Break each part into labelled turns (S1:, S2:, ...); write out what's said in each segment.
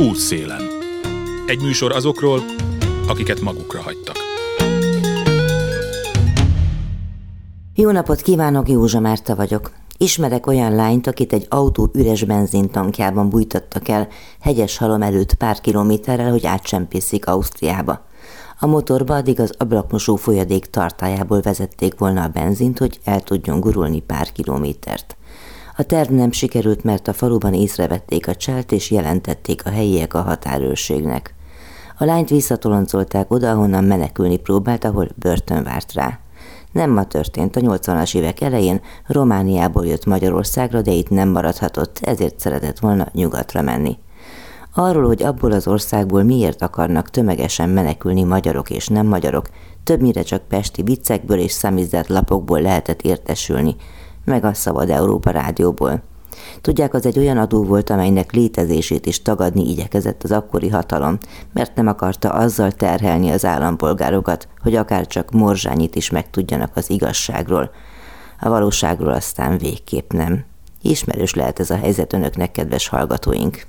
S1: Útszélen. Egy műsor azokról, akiket magukra hagytak.
S2: Jó napot kívánok, Józsa Márta vagyok. Ismerek olyan lányt, akit egy autó üres benzintankjában bújtattak el hegyes halom előtt pár kilométerrel, hogy átsempészik Ausztriába. A motorba addig az ablakmosó folyadék tartájából vezették volna a benzint, hogy el tudjon gurulni pár kilométert. A terv nem sikerült, mert a faluban észrevették a cselt, és jelentették a helyiek a határőrségnek. A lányt visszatoloncolták oda, ahonnan menekülni próbált, ahol börtön várt rá. Nem ma történt, a 80-as évek elején Romániából jött Magyarországra, de itt nem maradhatott, ezért szeretett volna nyugatra menni. Arról, hogy abból az országból miért akarnak tömegesen menekülni magyarok és nem magyarok, többnyire csak pesti viccekből és szamizzett lapokból lehetett értesülni, meg a Szabad Európa rádióból. Tudják, az egy olyan adó volt, amelynek létezését is tagadni igyekezett az akkori hatalom, mert nem akarta azzal terhelni az állampolgárokat, hogy akár csak morzsányit is megtudjanak az igazságról. A valóságról aztán végképp nem. Ismerős lehet ez a helyzet önöknek, kedves hallgatóink.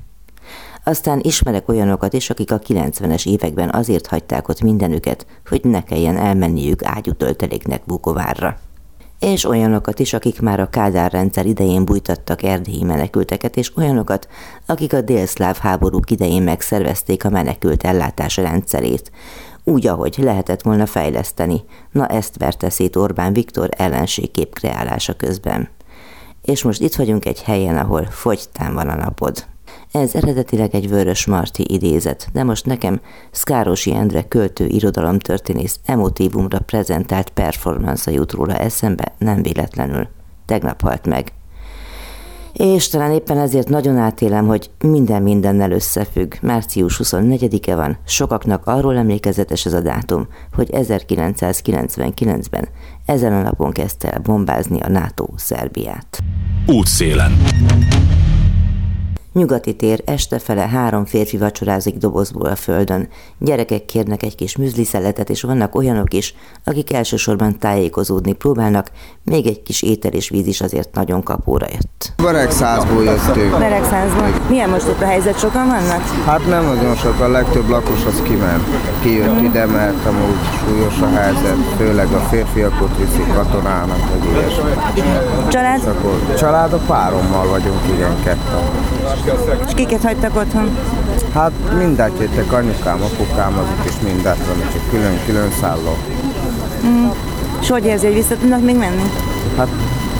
S2: Aztán ismerek olyanokat is, akik a 90-es években azért hagyták ott mindenüket, hogy ne kelljen elmenniük ágyutölteléknek Bukovárra és olyanokat is, akik már a Kádár rendszer idején bújtattak erdélyi menekülteket, és olyanokat, akik a délszláv háborúk idején megszervezték a menekült ellátás rendszerét, úgy, ahogy lehetett volna fejleszteni. Na ezt verte szét Orbán Viktor ellenségkép kreálása közben. És most itt vagyunk egy helyen, ahol fogytán van a napod. Ez eredetileg egy Vörös Marti idézet, de most nekem Szkárosi Endre költő irodalomtörténész emotívumra prezentált performance jut róla eszembe, nem véletlenül. Tegnap halt meg. És talán éppen ezért nagyon átélem, hogy minden mindennel összefügg. Március 24-e van, sokaknak arról emlékezetes ez a dátum, hogy 1999-ben ezen a napon kezdte el bombázni a NATO Szerbiát.
S1: Útszélen.
S2: Nyugati tér, estefele három férfi vacsorázik dobozból a földön. Gyerekek kérnek egy kis műzliszeletet, és vannak olyanok is, akik elsősorban tájékozódni próbálnak, még egy kis étel és víz is azért nagyon kapóra jött.
S3: Beregszázból jöttünk.
S2: Beregszázból. Milyen most itt a helyzet? Sokan vannak?
S3: Hát nem nagyon sok, a legtöbb lakos az kiment. Kijött ide, mert amúgy súlyos a helyzet, főleg a férfiakot viszik katonának, vagy ilyesmi.
S2: Család?
S3: Akkor családok párommal vagyunk, igen, ketten.
S2: És kiket hagytak otthon?
S3: Hát mindent jöttek, anyukám, apukám, azok is mindent van, csak külön-külön szálló.
S2: Mm. És hogy érzi, hogy vissza tudnak még menni?
S3: Hát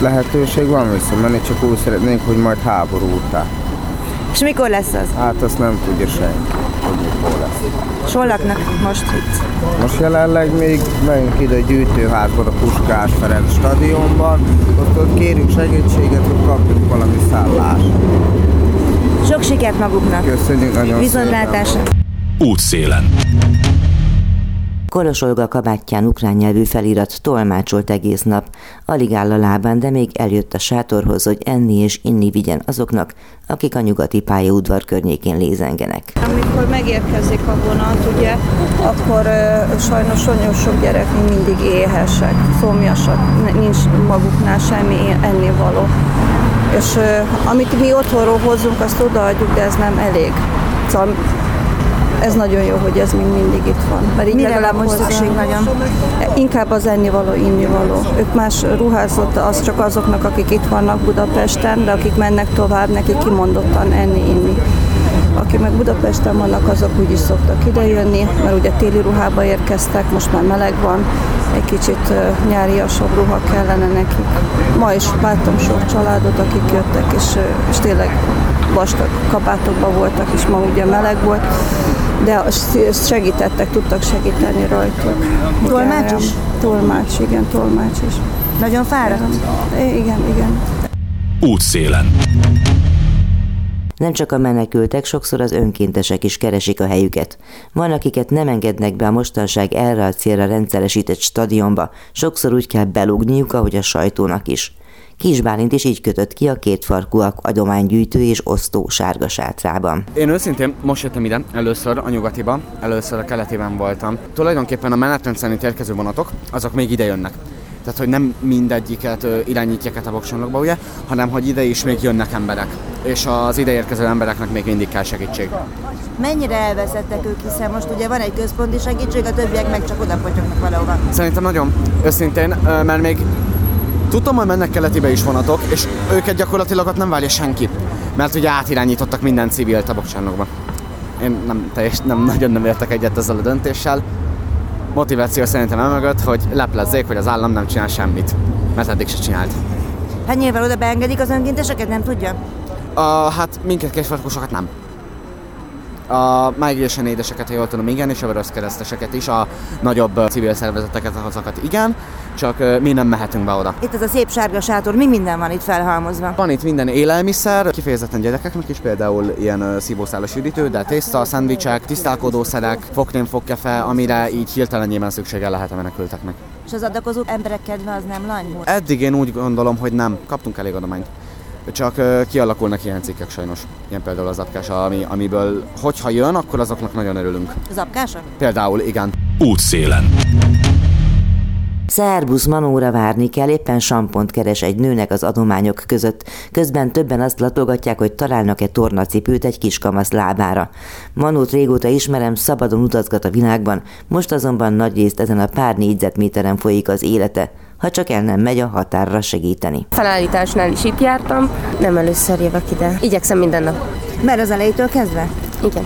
S3: lehetőség van visszamenni, csak úgy szeretnénk, hogy majd háború után.
S2: És mikor lesz az?
S3: Hát azt nem tudja senki, hogy mikor lesz.
S2: Hol laknak most itt?
S3: Most jelenleg még megyünk ide a gyűjtőházban, a Puskás Ferenc stadionban, ott, ott kérünk segítséget, hogy kapjuk valami szállást.
S2: Sok sikert maguknak!
S3: Köszönjük nagyon
S2: Viszontlátásra!
S1: Útszélen.
S2: Kolos Olga kabátján ukrán nyelvű felirat tolmácsolt egész nap. Alig áll a lábán, de még eljött a sátorhoz, hogy enni és inni vigyen azoknak, akik a nyugati pályaudvar környékén lézengenek.
S4: Amikor megérkezik a vonat, ugye, akkor sajnos nagyon sok gyerek még mindig éhesek, szomjasak, nincs maguknál semmi ennivaló. És amit mi otthonról hozunk, azt odaadjuk, de ez nem elég. Szóval ez nagyon jó, hogy ez még mindig itt van.
S2: Mert így Mire legalább most szükség nagyon?
S4: Inkább az ennivaló, innivaló. Ők más ruházott, az csak azoknak, akik itt vannak Budapesten, de akik mennek tovább, nekik kimondottan enni, inni. Aki meg Budapesten vannak, azok úgy is szoktak idejönni, mert ugye téli ruhába érkeztek, most már meleg van, egy kicsit nyáriasabb ruha kellene nekik. Ma is láttam sok családot, akik jöttek, és, és tényleg vastag kabátokban voltak, és ma ugye meleg volt, de segítettek, tudtak segíteni rajtuk.
S2: Tolmács is?
S4: Tolmács, igen, tolmács is.
S2: Nagyon fáradt?
S4: Igen, igen.
S1: Útszélen.
S2: Nem csak a menekültek, sokszor az önkéntesek is keresik a helyüket. Van, akiket nem engednek be a mostanság erre a célra rendszeresített stadionba, sokszor úgy kell belugniuk, ahogy a sajtónak is. Kis Bálint is így kötött ki a kétfarkúak adománygyűjtő és osztó sárga sátrában.
S5: Én őszintén most jöttem ide, először a nyugatiba, először a keletében voltam. Tulajdonképpen a menetrend szerint érkező vonatok, azok még ide jönnek. Tehát, hogy nem mindegyiket irányítják át a boksonokba, ugye, hanem hogy ide is még jönnek emberek. És az ide érkező embereknek még mindig kell segítség.
S2: Mennyire elveszettek ők, hiszen most ugye van egy központi segítség, a többiek meg csak oda valahova.
S5: Szerintem nagyon őszintén, mert még Tudtam, hogy mennek keletibe is vonatok, és őket gyakorlatilag ott nem várja senki, mert ugye átirányítottak minden civil a bocsánokba. Én nem, teljes, nem nagyon nem értek egyet ezzel a döntéssel. Motiváció szerintem emögött, hogy leplezzék, hogy az állam nem csinál semmit, mert eddig se csinált.
S2: Hát nyilván oda beengedik az önkénteseket, nem tudja?
S5: A, hát minket készfarkusokat nem. A mágésen édeseket, ha jól tudom, igen, és a kereszteseket is, a nagyobb civil szervezeteket, azokat igen, csak mi nem mehetünk be oda.
S2: Itt ez a szép sárga sátor, mi minden van itt felhalmozva?
S5: Van itt minden élelmiszer, kifejezetten gyerekeknek is, például ilyen szívószálas üdítő, de tészta, szendvicsek, tisztálkodószerek, fogtém fogkefe, amire így hirtelenjében szüksége lehet a menekülteknek.
S2: És az adakozó emberek kedve az nem lanyhul?
S5: Eddig én úgy gondolom, hogy nem. Kaptunk elég adományt csak kialakulnak ilyen cikkek sajnos. Ilyen például az apkás, ami, amiből hogyha jön, akkor azoknak nagyon örülünk.
S2: Az apkása?
S5: Például, igen.
S1: Útszélen.
S2: Szerbusz Manóra várni kell, éppen sampont keres egy nőnek az adományok között. Közben többen azt latogatják, hogy találnak-e tornacipőt egy kiskamasz lábára. Manót régóta ismerem, szabadon utazgat a világban, most azonban nagy részt ezen a pár négyzetméteren folyik az élete ha csak el nem megy a határra segíteni.
S6: Felállításnál is itt jártam, nem először jövök ide. Igyekszem minden nap.
S2: Mert az elejétől kezdve?
S6: Igen.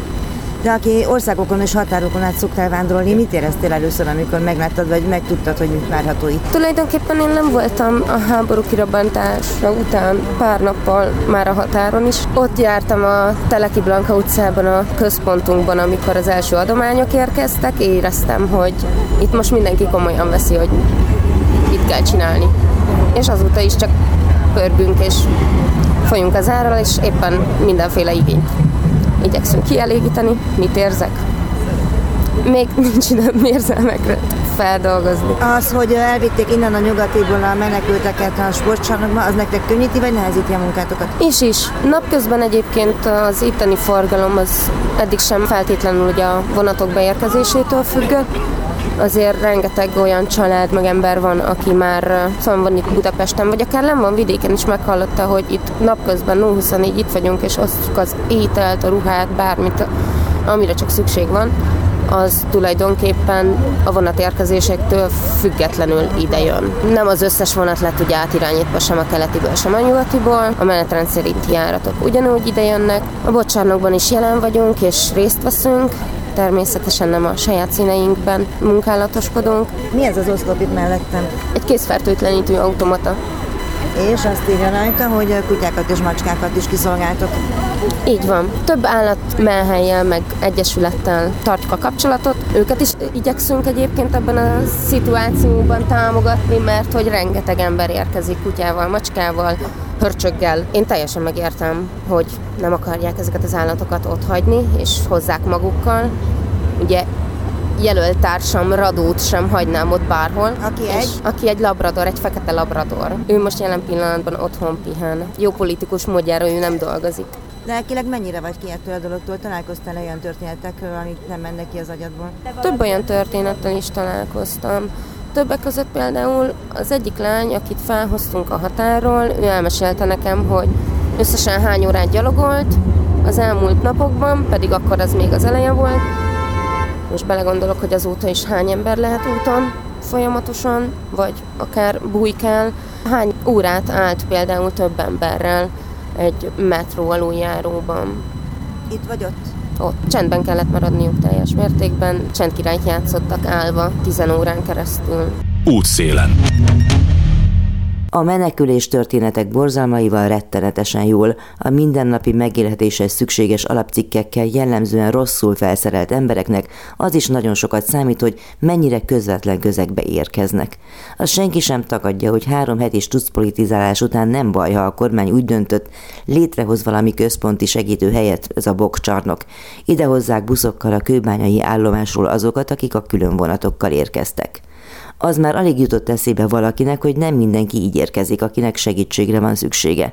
S2: De aki országokon és határokon át szoktál vándorolni, mit éreztél először, amikor megláttad, vagy megtudtad, hogy mit várható itt?
S6: Tulajdonképpen én nem voltam a háború kirabbantása után pár nappal már a határon is. Ott jártam a Teleki Blanka utcában a központunkban, amikor az első adományok érkeztek. Éreztem, hogy itt most mindenki komolyan veszi, hogy mit kell csinálni. És azóta is csak pörgünk és folyunk az árral, és éppen mindenféle igényt igyekszünk kielégíteni. Mit érzek? Még nincs időm érzelmekre feldolgozni.
S2: Az, hogy elvitték innen a nyugatiból a menekülteket a sportcsarnokba, az nektek könnyíti, vagy nehezíti a munkátokat?
S6: Is is. Napközben egyébként az itteni forgalom az eddig sem feltétlenül ugye a vonatok beérkezésétől függött, azért rengeteg olyan család, meg ember van, aki már szóval van itt Budapesten, vagy akár nem van vidéken is meghallotta, hogy itt napközben 0-24 itt vagyunk, és osztjuk az ételt, a ruhát, bármit, amire csak szükség van, az tulajdonképpen a vonatérkezésektől függetlenül idejön. Nem az összes vonat lett ugye átirányítva sem a keletiből, sem a nyugatiból, a menetrend szerinti járatok ugyanúgy idejönnek. A bocsárnokban is jelen vagyunk és részt veszünk, természetesen nem a saját színeinkben munkálatoskodunk.
S2: Mi ez az oszlop itt mellettem?
S6: Egy készfertőtlenítő automata.
S2: És azt írja rajta, hogy kutyákat és macskákat is kiszolgáltok.
S6: Így van. Több állat melhelyel, meg egyesülettel tartjuk a kapcsolatot. Őket is igyekszünk egyébként ebben a szituációban támogatni, mert hogy rengeteg ember érkezik kutyával, macskával, hörcsöggel. Én teljesen megértem, hogy nem akarják ezeket az állatokat ott hagyni, és hozzák magukkal. Jelölt társam Radót sem hagynám ott bárhol.
S2: Aki egy?
S6: Aki egy labrador, egy fekete labrador. Ő most jelen pillanatban otthon pihen. Jó politikus módjára ő nem dolgozik.
S2: Lelkileg mennyire vagy ki ettől a dologtól? Találkoztál olyan történetekről, amik nem mennek ki az agyadból?
S6: Több olyan történettel is találkoztam. Többek között például az egyik lány, akit felhoztunk a határól, ő elmesélte nekem, hogy összesen hány órát gyalogolt az elmúlt napokban, pedig akkor az még az eleje volt. Most belegondolok, hogy azóta is hány ember lehet úton folyamatosan, vagy akár bujkál. Hány órát állt például több emberrel egy metró aluljáróban.
S2: Itt vagy ott?
S6: Ott csendben kellett maradniuk teljes mértékben, csendkirályt játszottak állva 10 órán keresztül.
S1: Útszélen.
S2: A menekülés történetek borzalmaival rettenetesen jól, a mindennapi megélhetéshez szükséges alapcikkekkel jellemzően rosszul felszerelt embereknek az is nagyon sokat számít, hogy mennyire közvetlen közegbe érkeznek. Az senki sem tagadja, hogy három heti stucpolitizálás után nem baj, ha a kormány úgy döntött, létrehoz valami központi segítő helyet, ez a bokcsarnok. Ide hozzák buszokkal a kőbányai állomásról azokat, akik a külön vonatokkal érkeztek az már alig jutott eszébe valakinek, hogy nem mindenki így érkezik, akinek segítségre van szüksége.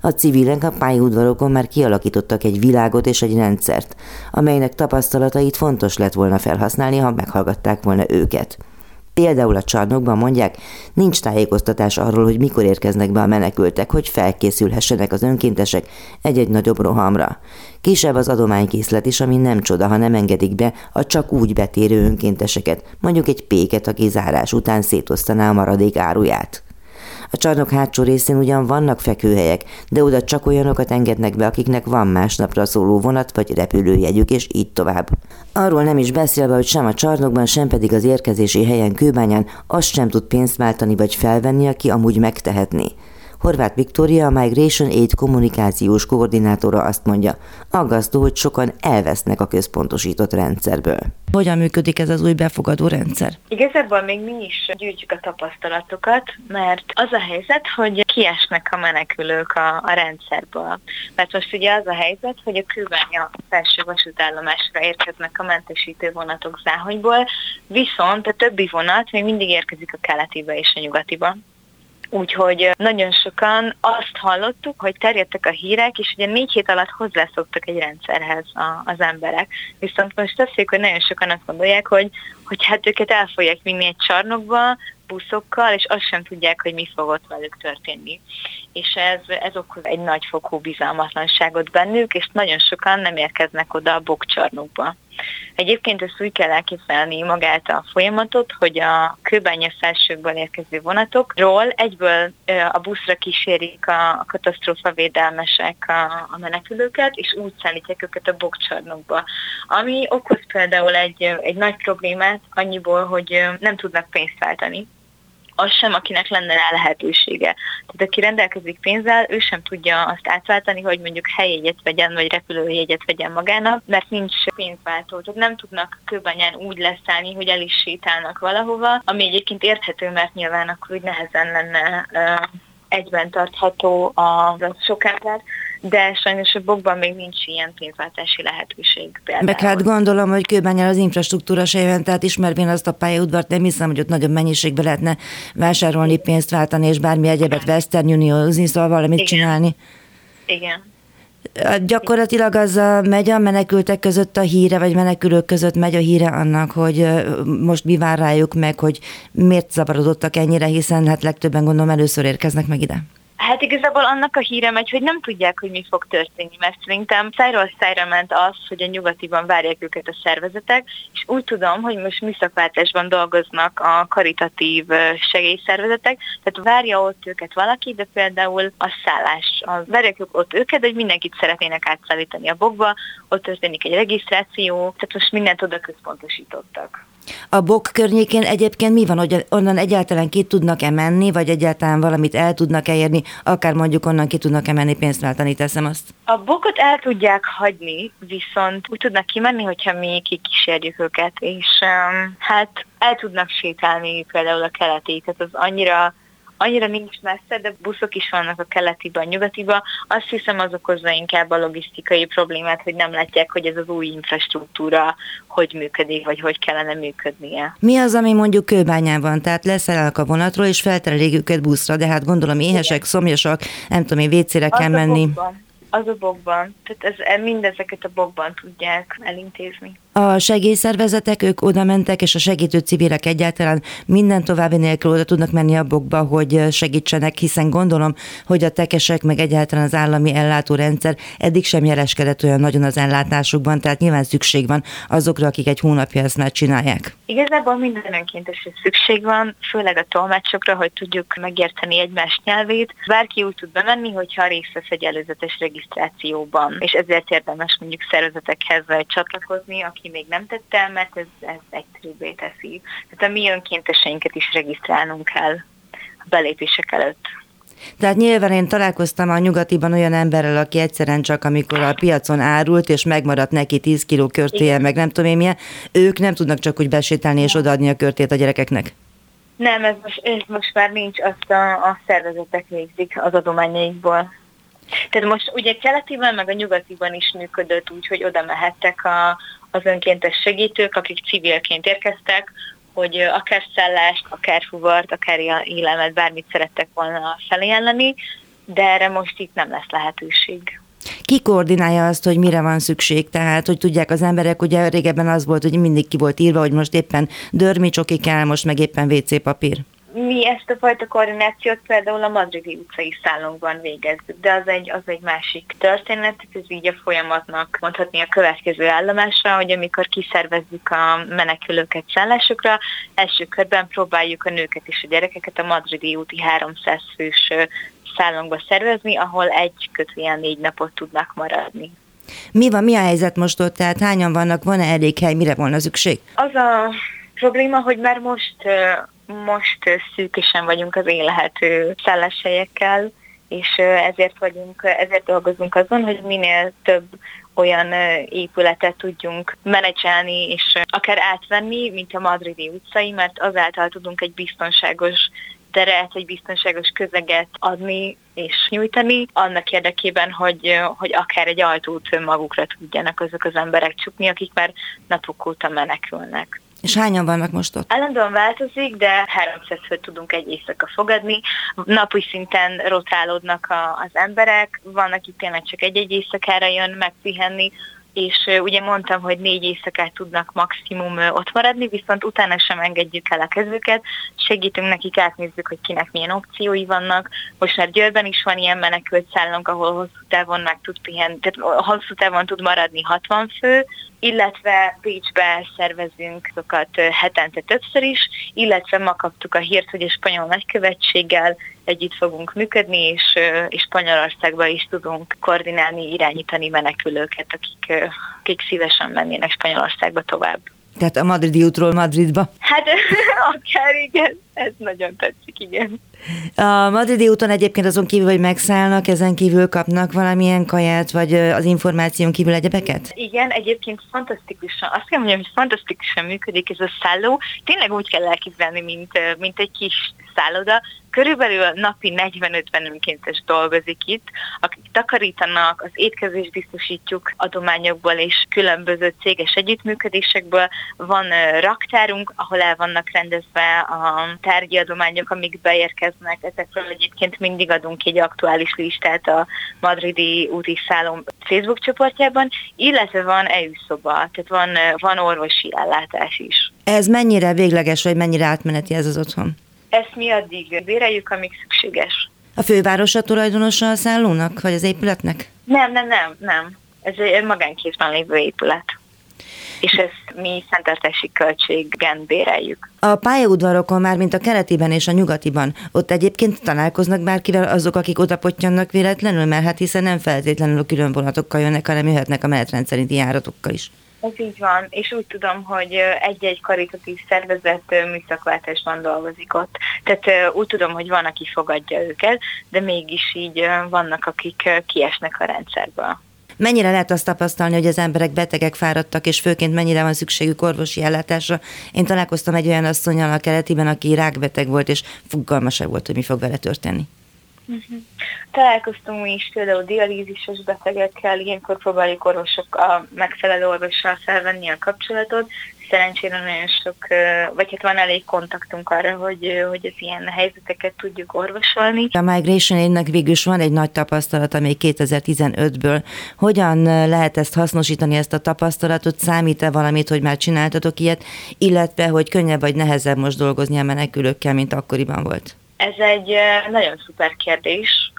S2: A civilek a pályaudvarokon már kialakítottak egy világot és egy rendszert, amelynek tapasztalatait fontos lett volna felhasználni, ha meghallgatták volna őket. Például a csarnokban mondják, nincs tájékoztatás arról, hogy mikor érkeznek be a menekültek, hogy felkészülhessenek az önkéntesek egy-egy nagyobb rohamra. Kisebb az adománykészlet is, ami nem csoda, ha nem engedik be a csak úgy betérő önkénteseket, mondjuk egy péket, aki zárás után szétosztaná a maradék áruját. A csarnok hátsó részén ugyan vannak fekvőhelyek, de oda csak olyanokat engednek be, akiknek van másnapra szóló vonat vagy repülőjegyük, és így tovább. Arról nem is beszélve, hogy sem a csarnokban, sem pedig az érkezési helyen Kőbányán azt sem tud pénzt váltani vagy felvenni, aki amúgy megtehetné. Horváth Viktória, a Migration Aid kommunikációs koordinátora azt mondja, aggasztó, hogy sokan elvesznek a központosított rendszerből. Hogyan működik ez az új befogadó rendszer?
S7: Igazából még mi is gyűjtjük a tapasztalatokat, mert az a helyzet, hogy kiesnek a menekülők a, a rendszerből. Mert most ugye az a helyzet, hogy a kőbánya felső vasútállomásra érkeznek a mentesítő vonatok Záhonyból, viszont a többi vonat még mindig érkezik a keletibe és a nyugatiba. Úgyhogy nagyon sokan azt hallottuk, hogy terjedtek a hírek, és ugye négy hét alatt hozzászoktak egy rendszerhez a, az emberek. Viszont most teszik, hogy nagyon sokan azt gondolják, hogy, hogy hát őket el fogják vinni egy csarnokba, buszokkal, és azt sem tudják, hogy mi fog ott velük történni. És ez, ez okoz egy nagyfokú bizalmatlanságot bennük, és nagyon sokan nem érkeznek oda a bokcsarnokba. Egyébként ezt úgy kell elképzelni magát a folyamatot, hogy a kőbánya felsőkből érkező vonatokról egyből a buszra kísérik a katasztrófavédelmesek a, a menekülőket, és úgy szállítják őket a bokcsarnokba. Ami okoz például egy, egy nagy problémát annyiból, hogy nem tudnak pénzt váltani az sem, akinek lenne rá lehetősége. Tehát aki rendelkezik pénzzel, ő sem tudja azt átváltani, hogy mondjuk helyjegyet vegyen, vagy repülőjegyet vegyen magának, mert nincs pénzváltó. Tehát nem tudnak kőbanyán úgy leszállni, hogy el is sétálnak valahova, ami egyébként érthető, mert nyilván akkor úgy nehezen lenne uh, egyben tartható a sok ember, de sajnos a bokban még nincs ilyen pénzváltási lehetőség.
S2: Például. Meg hát gondolom, hogy kőbányán az infrastruktúra se jön, tehát ismervén azt a pályaudvart, nem hiszem, hogy ott nagyobb mennyiségben lehetne vásárolni, pénzt váltani, és bármi egyebet Western Union, szóval valamit Igen. csinálni.
S7: Igen.
S2: Gyakorlatilag az a, megy a menekültek között a híre, vagy menekülők között megy a híre annak, hogy most mi vár rájuk meg, hogy miért zavarodottak ennyire, hiszen hát legtöbben gondolom először érkeznek meg ide.
S7: Hát igazából annak a híre megy, hogy nem tudják, hogy mi fog történni, mert szerintem szájról szájra ment az, hogy a nyugatiban várják őket a szervezetek, és úgy tudom, hogy most műszakváltásban dolgoznak a karitatív segélyszervezetek, tehát várja ott őket valaki, de például a szállás, a, várják ott őket, hogy mindenkit szeretnének átszállítani a bokba, ott történik egy regisztráció, tehát most mindent oda központosítottak.
S2: A bok környékén egyébként mi van, hogy onnan egyáltalán ki tudnak-e menni, vagy egyáltalán valamit el tudnak-e érni, akár mondjuk onnan ki tudnak-e menni pénzt váltani, teszem azt?
S7: A bokot el tudják hagyni, viszont úgy tudnak kimenni, hogyha mi kikísérjük őket, és um, hát el tudnak sétálni például a keleti, tehát az annyira annyira nincs messze, de buszok is vannak a keletiben, a nyugatiba. Azt hiszem az okozza inkább a logisztikai problémát, hogy nem látják, hogy ez az új infrastruktúra hogy működik, vagy hogy kellene működnie.
S2: Mi az, ami mondjuk kőbányában, tehát leszerelnek a vonatról, és felterelik őket buszra, de hát gondolom éhesek, Igen. szomjasak, nem tudom én, vécére kell menni.
S7: Bokban. Az a bokban. Tehát ez, mindezeket a bokban tudják elintézni.
S2: A segélyszervezetek, ők oda mentek, és a segítő civilek egyáltalán minden további nélkül oda tudnak menni a hogy segítsenek, hiszen gondolom, hogy a tekesek, meg egyáltalán az állami ellátórendszer eddig sem jeleskedett olyan nagyon az ellátásukban, tehát nyilván szükség van azokra, akik egy hónapja ezt már csinálják.
S7: Igazából minden önkéntes szükség van, főleg a tolmácsokra, hogy tudjuk megérteni egymás nyelvét. Bárki úgy tud bemenni, hogyha részt vesz egy előzetes regisztrációban, és ezért érdemes mondjuk szervezetekhez csatlakozni, aki még nem tette mert ez, ez egyszerűbbé teszi. Tehát a mi önkénteseinket is regisztrálnunk kell a belépések előtt.
S2: Tehát nyilván én találkoztam a nyugatiban olyan emberrel, aki egyszerűen csak amikor a piacon árult, és megmaradt neki 10 kiló körtéje, meg nem tudom én milyen, ők nem tudnak csak úgy besétálni és odaadni a körtét a gyerekeknek.
S7: Nem, ez most, ez most már nincs, azt a, a szervezetek végzik az adományaikból. Tehát most ugye keletiben, meg a nyugatiban is működött úgy, hogy oda mehettek a, az önkéntes segítők, akik civilként érkeztek, hogy akár szállást, akár fuvart, akár élelmet, bármit szerettek volna felajánlani, de erre most itt nem lesz lehetőség.
S8: Ki koordinálja azt, hogy mire van szükség? Tehát, hogy tudják az emberek, ugye régebben az volt, hogy mindig ki volt írva, hogy most éppen dörmicsoki kell, most meg éppen WC papír
S7: mi ezt a fajta koordinációt például a madridi utcai szállónkban végezzük, de az egy, az egy másik történet, ez így a folyamatnak mondhatni a következő állomásra, hogy amikor kiszervezzük a menekülőket szállásokra, első körben próbáljuk a nőket és a gyerekeket a madridi úti 300 fős szállónkba szervezni, ahol egy kötően négy napot tudnak maradni.
S8: Mi van, mi a helyzet most ott? Tehát hányan vannak, van-e elég hely, mire volna szükség?
S7: Az a probléma, hogy már most most szűkösen vagyunk az élhető szálláshelyekkel, és ezért vagyunk, ezért dolgozunk azon, hogy minél több olyan épületet tudjunk menedzselni és akár átvenni, mint a madridi utcai, mert azáltal tudunk egy biztonságos teret, egy biztonságos közeget adni és nyújtani, annak érdekében, hogy, hogy akár egy altót magukra tudjanak azok az emberek csukni, akik már napok óta menekülnek.
S8: És hányan vannak most ott?
S7: Állandóan változik, de 300 főt tudunk egy éjszaka fogadni. Napi szinten rotálódnak a, az emberek, van, aki tényleg csak egy-egy éjszakára jön megpihenni, és ugye mondtam, hogy négy éjszakát tudnak maximum ott maradni, viszont utána sem engedjük el a kezüket, segítünk nekik, átnézzük, hogy kinek milyen opciói vannak. Most már Győrben is van ilyen menekült szállónk, ahol hosszú távon meg tud pihenni, tehát hosszú távon tud maradni 60 fő, illetve Pécsbe szervezünk azokat hetente többször is, illetve ma kaptuk a hírt, hogy a spanyol nagykövetséggel együtt fogunk működni, és, és Spanyolországba is tudunk koordinálni, irányítani menekülőket, akik, akik szívesen mennének Spanyolországba tovább.
S8: Tehát a Madridi útról Madridba?
S7: Hát akár igen, ez nagyon tetszik, igen.
S8: A Madridi úton egyébként azon kívül, hogy megszállnak, ezen kívül kapnak valamilyen kaját, vagy az információn kívül egyebeket?
S7: Igen, egyébként fantasztikusan, azt kell mondjam, hogy fantasztikusan működik ez a szálló. Tényleg úgy kell elképzelni, mint, mint egy kis szálloda, Körülbelül napi 40-50 önkéntes dolgozik itt, akik takarítanak, az étkezést biztosítjuk adományokból és különböző céges együttműködésekből. Van raktárunk, ahol el vannak rendezve a tárgyi adományok, amik beérkeznek. Ezekről egyébként mindig adunk egy aktuális listát a madridi úti szálom Facebook csoportjában, illetve van EU szoba, tehát van, van orvosi ellátás is.
S8: Ez mennyire végleges, vagy mennyire átmeneti ez az otthon?
S7: Ezt mi addig béreljük, amíg szükséges.
S8: A főváros a tulajdonosa a szállónak, vagy az épületnek?
S7: Nem, nem, nem, nem. Ez egy magánkézben lévő épület és ezt mi szentartási költségen béreljük.
S8: A pályaudvarokon már, mint a keletiben és a nyugatiban, ott egyébként találkoznak bárkivel azok, akik oda pottyannak véletlenül, mert hát hiszen nem feltétlenül a külön vonatokkal jönnek, hanem jöhetnek a menetrend szerinti járatokkal is.
S7: Ez így van, és úgy tudom, hogy egy-egy karitatív szervezet műszakváltásban dolgozik ott. Tehát úgy tudom, hogy van, aki fogadja őket, de mégis így vannak, akik kiesnek a rendszerből.
S8: Mennyire lehet azt tapasztalni, hogy az emberek betegek, fáradtak, és főként mennyire van szükségük orvosi ellátásra? Én találkoztam egy olyan asszonyal a keletiben, aki rákbeteg volt, és fogalmasabb volt, hogy mi fog vele történni.
S7: Uh-huh. Találkoztunk mi is például dialízises betegekkel, ilyenkor próbáljuk orvosok a megfelelő orvossal felvenni a kapcsolatot. Szerencsére nagyon sok, vagy hát van elég kontaktunk arra, hogy, hogy az ilyen helyzeteket tudjuk orvosolni.
S8: A Migration Aid-nek végül is van egy nagy tapasztalata még 2015-ből. Hogyan lehet ezt hasznosítani, ezt a tapasztalatot? Számít-e valamit, hogy már csináltatok ilyet, illetve hogy könnyebb vagy nehezebb most dolgozni a menekülőkkel, mint akkoriban volt?
S7: Ez egy nagyon szuper kérdés,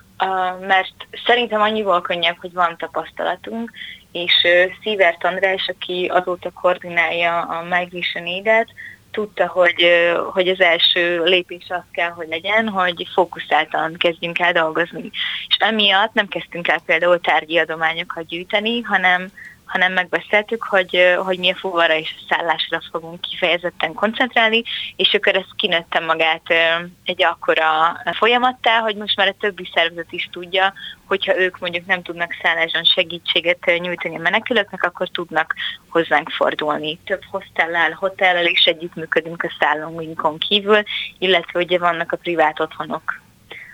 S7: mert szerintem annyival könnyebb, hogy van tapasztalatunk, és Szívert András, aki azóta koordinálja a Migration Aid-et, tudta, hogy, hogy az első lépés az kell, hogy legyen, hogy fókuszáltan kezdjünk el dolgozni. És emiatt nem kezdtünk el például tárgyi adományokat gyűjteni, hanem hanem megbeszéltük, hogy, hogy mi a fuvarra és a szállásra fogunk kifejezetten koncentrálni, és akkor ez kinőtte magát egy akkora folyamattá, hogy most már a többi szervezet is tudja, hogyha ők mondjuk nem tudnak szálláson segítséget nyújtani a menekülőknek, akkor tudnak hozzánk fordulni. Több hostellel, hotellel is együttműködünk a szállóinkon kívül, illetve ugye vannak a privát otthonok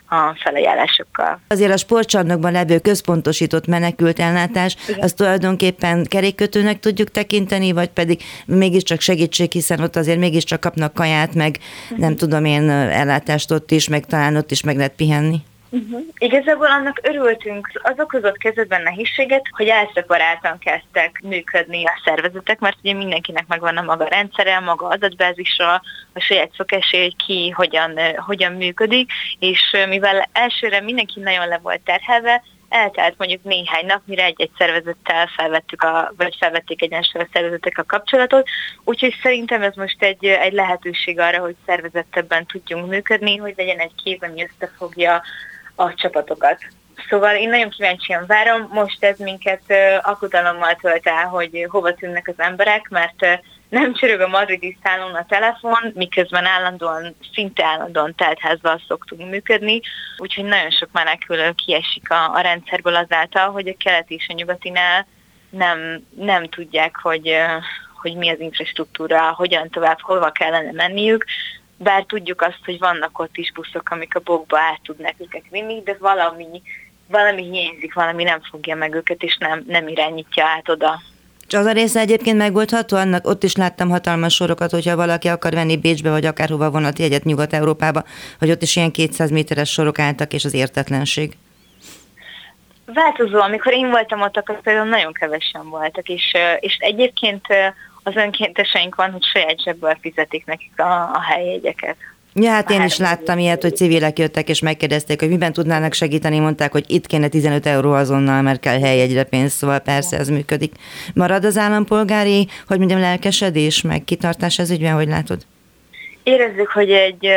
S7: a felajánlásokkal.
S8: Azért a sportcsarnokban levő központosított menekült ellátás, Igen. azt tulajdonképpen kerékkötőnek tudjuk tekinteni, vagy pedig mégiscsak segítség, hiszen ott azért mégiscsak kapnak kaját, meg nem tudom én ellátást ott is, meg talán ott is meg lehet pihenni.
S7: Uh-huh. Igazából annak örültünk, az okozott kezdetben nehézséget, hogy elszeparáltan kezdtek működni a szervezetek, mert ugye mindenkinek megvan a maga rendszere, a maga adatbázisra, a saját szokásai, hogy ki hogyan, hogyan működik, és mivel elsőre mindenki nagyon le volt terhelve, eltelt mondjuk néhány nap, mire egy-egy szervezettel felvettük a, vagy felvették egyensúly a szervezetek a kapcsolatot, úgyhogy szerintem ez most egy, egy lehetőség arra, hogy szervezettebben tudjunk működni, hogy legyen egy kép, ami összefogja a csapatokat. Szóval én nagyon kíváncsian várom, most ez minket akutalommal tölt el, hogy hova tűnnek az emberek, mert nem csörög a madridi szállón a telefon, miközben állandóan, szinte állandóan teltházval szoktunk működni, úgyhogy nagyon sok menekülő kiesik a, a rendszerből azáltal, hogy a keleti és a nyugatinál nem, nem tudják, hogy, hogy mi az infrastruktúra, hogyan tovább, hova kellene menniük, bár tudjuk azt, hogy vannak ott is buszok, amik a bokba át tudnak őket vinni, de valami, valami hiányzik, valami nem fogja meg őket, és nem, nem irányítja át oda.
S2: És az a része egyébként megoldható, annak ott is láttam hatalmas sorokat, hogyha valaki akar venni Bécsbe, vagy akárhova vonat jegyet Nyugat-Európába, hogy ott is ilyen 200 méteres sorok álltak, és az értetlenség.
S7: Változó, amikor én voltam ott, akkor például nagyon kevesen voltak, és, és egyébként az önkénteseink van, hogy saját zsebből fizetik nekik a, a helyjegyeket.
S2: Ja, hát én is láttam ilyet, hogy civilek jöttek és megkérdezték, hogy miben tudnának segíteni, mondták, hogy itt kéne 15 euró azonnal, mert kell helyegyre pénz, szóval persze ez működik. Marad az állampolgári, hogy mondjam, lelkesedés, meg kitartás ez ügyben, hogy látod?
S7: Érezzük, hogy egy,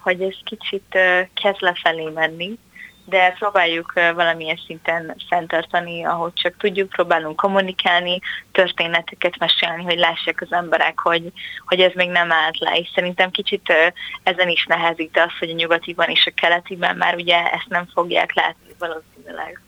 S7: hogy ez kicsit kezd lefelé menni, de próbáljuk valamilyen szinten fenntartani, ahogy csak tudjuk, próbálunk kommunikálni, történeteket mesélni, hogy lássák az emberek, hogy, hogy ez még nem állt le, és szerintem kicsit ezen is nehezik, de az, hogy a nyugatiban és a keletiben már ugye ezt nem fogják látni valószínűleg.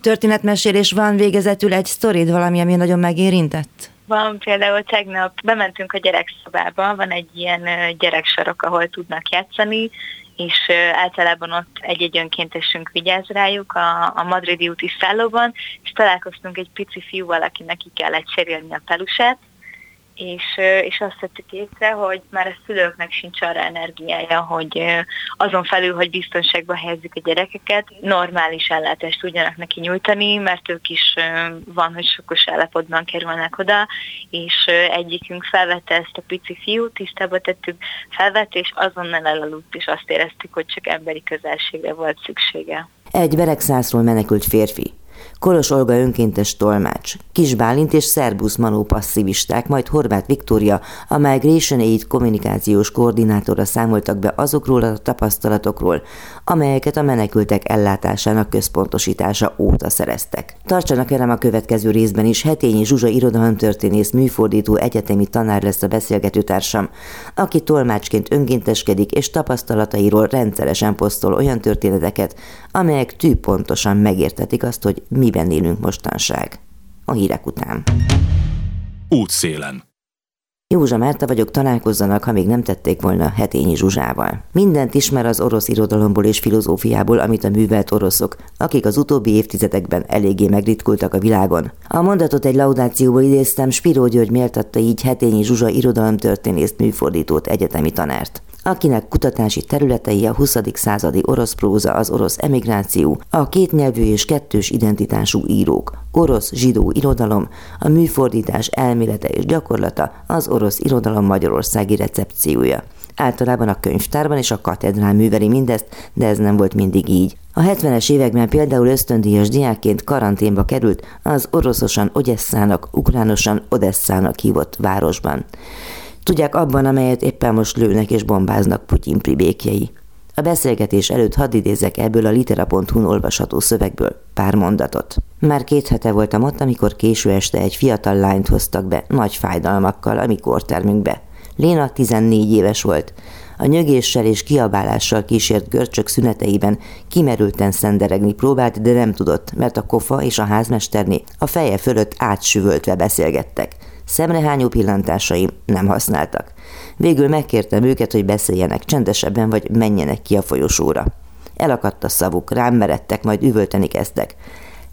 S2: Történetmesélés van végezetül egy sztorid, valami, ami nagyon megérintett?
S7: Van például tegnap bementünk a gyerekszobába, van egy ilyen gyereksarok, ahol tudnak játszani, és általában ott egy-egy önkéntesünk vigyáz rájuk a, a madridi úti szállóban, és találkoztunk egy pici fiúval, aki neki kellett cserélni a pelusát, és, és azt tettük észre, hogy már a szülőknek sincs arra energiája, hogy azon felül, hogy biztonságba helyezzük a gyerekeket, normális ellátást tudjanak neki nyújtani, mert ők is van, hogy sokos állapotban kerülnek oda, és egyikünk felvette ezt a pici fiút, tisztába tettük, felvette, és azonnal elaludt, és azt éreztük, hogy csak emberi közelségre volt szüksége.
S2: Egy beregszászról menekült férfi Kolos Olga önkéntes tolmács, Kis Bálint és Szerbusz Manó passzivisták, majd Horváth Viktória, a Migration Aid kommunikációs koordinátora számoltak be azokról a tapasztalatokról, amelyeket a menekültek ellátásának központosítása óta szereztek. Tartsanak velem a következő részben is, Hetényi Zsuzsa irodalomtörténész műfordító egyetemi tanár lesz a beszélgetőtársam, aki tolmácsként önkénteskedik és tapasztalatairól rendszeresen posztol olyan történeteket, amelyek tűpontosan megértetik azt, hogy miben élünk mostanság. A hírek után.
S1: Útszélen.
S2: Józsa Márta vagyok, találkozzanak, ha még nem tették volna Hetényi Zsuzsával. Mindent ismer az orosz irodalomból és filozófiából, amit a művelt oroszok, akik az utóbbi évtizedekben eléggé megritkultak a világon. A mondatot egy laudációból idéztem, Spiró György méltatta így Hetényi Zsuzsa irodalomtörténészt műfordítót egyetemi tanárt akinek kutatási területei a 20. századi orosz próza, az orosz emigráció, a kétnyelvű és kettős identitású írók, orosz-zsidó irodalom, a műfordítás elmélete és gyakorlata, az orosz irodalom magyarországi recepciója. Általában a könyvtárban és a katedrál műveli mindezt, de ez nem volt mindig így. A 70-es években például ösztöndíjas diákként karanténba került az oroszosan Ogyesszának, ukránosan Odesszának hívott városban. Tudják abban, amelyet éppen most lőnek és bombáznak Putyin pribékjei. A beszélgetés előtt hadd idézek ebből a litera.hu-n olvasható szövegből pár mondatot. Már két hete voltam ott, amikor késő este egy fiatal lányt hoztak be, nagy fájdalmakkal a mi kórtermünkbe. Léna 14 éves volt. A nyögéssel és kiabálással kísért görcsök szüneteiben kimerülten szenderegni próbált, de nem tudott, mert a kofa és a házmesterné a feje fölött átsüvöltve beszélgettek. Szemrehányó pillantásaim nem használtak. Végül megkértem őket, hogy beszéljenek csendesebben, vagy menjenek ki a folyosóra. Elakadt a szavuk, rám meredtek, majd üvölteni kezdtek.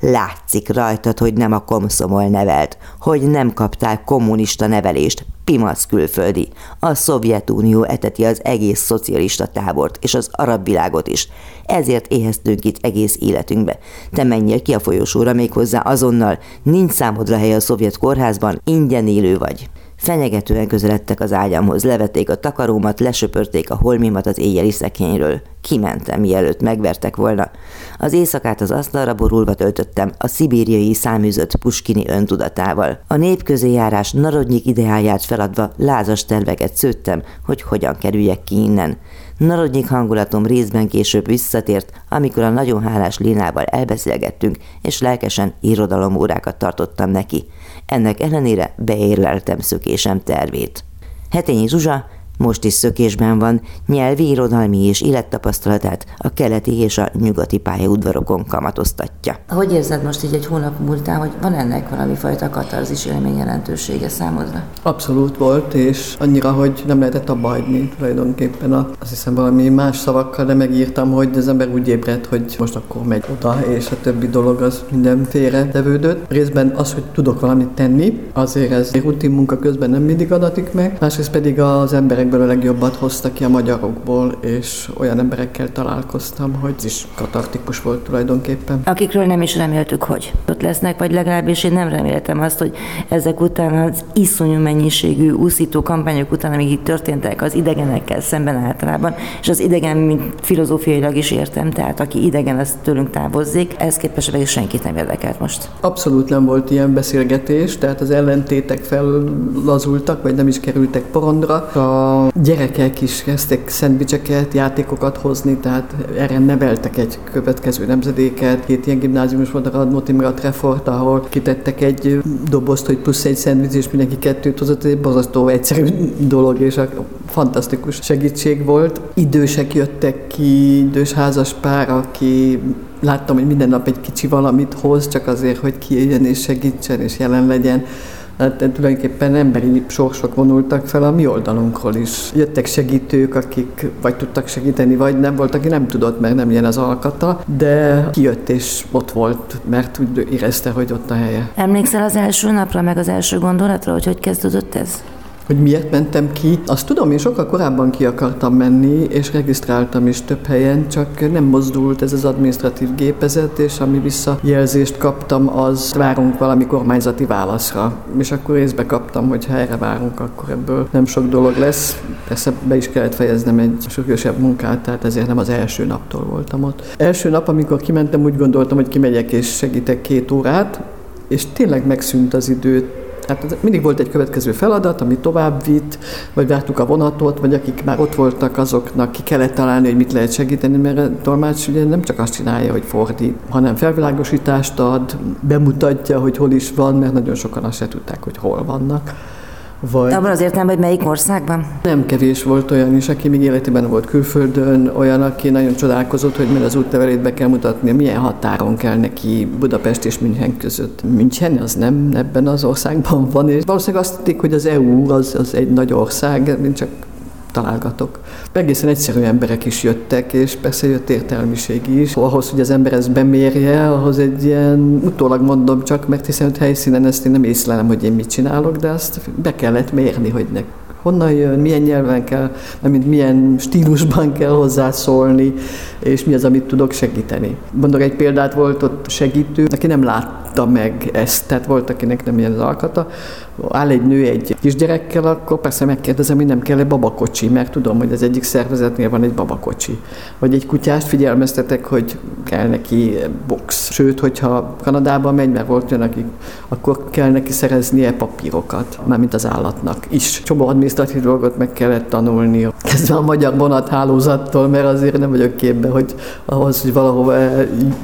S2: Látszik rajtad, hogy nem a komszomol nevelt, hogy nem kaptál kommunista nevelést. pimac külföldi. A Szovjetunió eteti az egész szocialista tábort, és az arab világot is. Ezért éheztünk itt egész életünkbe. Te menjél ki a folyosóra méghozzá azonnal, nincs számodra hely a szovjet kórházban, ingyen élő vagy. Fenyegetően közeledtek az ágyamhoz, levették a takarómat, lesöpörték a holmimat az éjjeli szekényről. Kimentem, mielőtt megvertek volna. Az éjszakát az asztalra borulva töltöttem a szibériai száműzött Puskini öntudatával. A nép közé járás narodnyik ideáját feladva lázas terveket szőttem, hogy hogyan kerüljek ki innen. Narodnyik hangulatom részben később visszatért, amikor a nagyon hálás Lénával elbeszélgettünk, és lelkesen irodalomórákat tartottam neki. Ennek ellenére beérleltem szökésem tervét. Hetényi Zsuzsa most is szökésben van, nyelvi, irodalmi és élettapasztalatát a keleti és a nyugati pályaudvarokon kamatoztatja. Hogy érzed most így egy hónap múltán, hogy van ennek valami fajta katarzis élmény jelentősége számodra?
S9: Abszolút volt, és annyira, hogy nem lehetett abba hagyni tulajdonképpen. A, azt hiszem valami más szavakkal, de megírtam, hogy az ember úgy ébredt, hogy most akkor megy oda, és a többi dolog az minden félre tevődött. Részben az, hogy tudok valamit tenni, azért ez rutin munka közben nem mindig adatik meg, másrészt pedig az emberek emberekből a legjobbat hozta ki a magyarokból, és olyan emberekkel találkoztam, hogy ez is katartikus volt tulajdonképpen.
S2: Akikről nem is reméltük, hogy ott lesznek, vagy legalábbis én nem reméltem azt, hogy ezek után az iszonyú mennyiségű úszító kampányok után, amik itt történtek az idegenekkel szemben általában, és az idegen, mint filozófiailag is értem, tehát aki idegen, az tőlünk távozzék, ez képest pedig senkit nem érdekelt most.
S9: Abszolút nem volt ilyen beszélgetés, tehát az ellentétek fellazultak, vagy nem is kerültek porondra. A gyerekek is kezdtek szendvicseket, játékokat hozni, tehát erre neveltek egy következő nemzedéket. Két ilyen gimnáziumos volt a Radnóti, meg a ahol kitettek egy dobozt, hogy plusz egy szendvics, és mindenki kettőt hozott, egy borzasztó egyszerű dolog, és a fantasztikus segítség volt. Idősek jöttek ki, idős házas pár, aki láttam, hogy minden nap egy kicsi valamit hoz, csak azért, hogy kijöjjön és segítsen és jelen legyen. Hát tulajdonképpen emberi sorsok vonultak fel a mi oldalunkról is. Jöttek segítők, akik vagy tudtak segíteni, vagy nem volt, aki nem tudott, mert nem ilyen az alkata, de kijött és ott volt, mert úgy érezte, hogy ott a helye.
S2: Emlékszel az első napra, meg az első gondolatra, hogy hogy kezdődött ez?
S9: Hogy miért mentem ki. Azt tudom, én sokkal korábban ki akartam menni, és regisztráltam is több helyen, csak nem mozdult ez az administratív gépezet, és ami visszajelzést kaptam, az várunk valami kormányzati válaszra. És akkor részbe kaptam, hogy ha erre várunk, akkor ebből nem sok dolog lesz. Persze be is kellett fejeznem egy sürgősebb munkát, tehát ezért nem az első naptól voltam ott. Első nap, amikor kimentem, úgy gondoltam, hogy kimegyek és segítek két órát, és tényleg megszűnt az idő, Hát mindig volt egy következő feladat, ami tovább vitt, vagy vártuk a vonatot, vagy akik már ott voltak, azoknak ki kellett találni, hogy mit lehet segíteni, mert a tolmács ugye nem csak azt csinálja, hogy fordít, hanem felvilágosítást ad, bemutatja, hogy hol is van, mert nagyon sokan azt se tudták, hogy hol vannak.
S2: Vagy Abban az értelemben, hogy melyik országban?
S9: Nem kevés volt olyan is, aki még életében volt külföldön, olyan, aki nagyon csodálkozott, hogy mert az útlevelét be kell mutatni, milyen határon kell neki Budapest és München között. München az nem ebben az országban van, és valószínűleg azt hitték, hogy az EU az, az egy nagy ország, csak találgatok. Egészen egyszerű emberek is jöttek, és persze jött értelmiség is. Ahhoz, hogy az ember ezt bemérje, ahhoz egy ilyen, utólag mondom csak, mert hiszen hogy helyszínen ezt én nem észlelem, hogy én mit csinálok, de azt be kellett mérni, hogy ne, honnan jön, milyen nyelven kell, mint milyen stílusban kell hozzászólni, és mi az, amit tudok segíteni. Mondok egy példát, volt ott segítő, aki nem látta meg ezt, tehát volt, akinek nem ilyen az alkata, áll egy nő egy kisgyerekkel, akkor persze megkérdezem, hogy nem kell egy babakocsi, mert tudom, hogy az egyik szervezetnél van egy babakocsi. Vagy egy kutyást figyelmeztetek, hogy kell neki box. Sőt, hogyha Kanadába megy, mert volt olyan, akik, akkor kell neki szereznie papírokat, mármint az állatnak is. Csomó adminisztratív dolgot meg kellett tanulni. Kezdve a magyar vonathálózattól, mert azért nem vagyok képben, hogy ahhoz, hogy valahova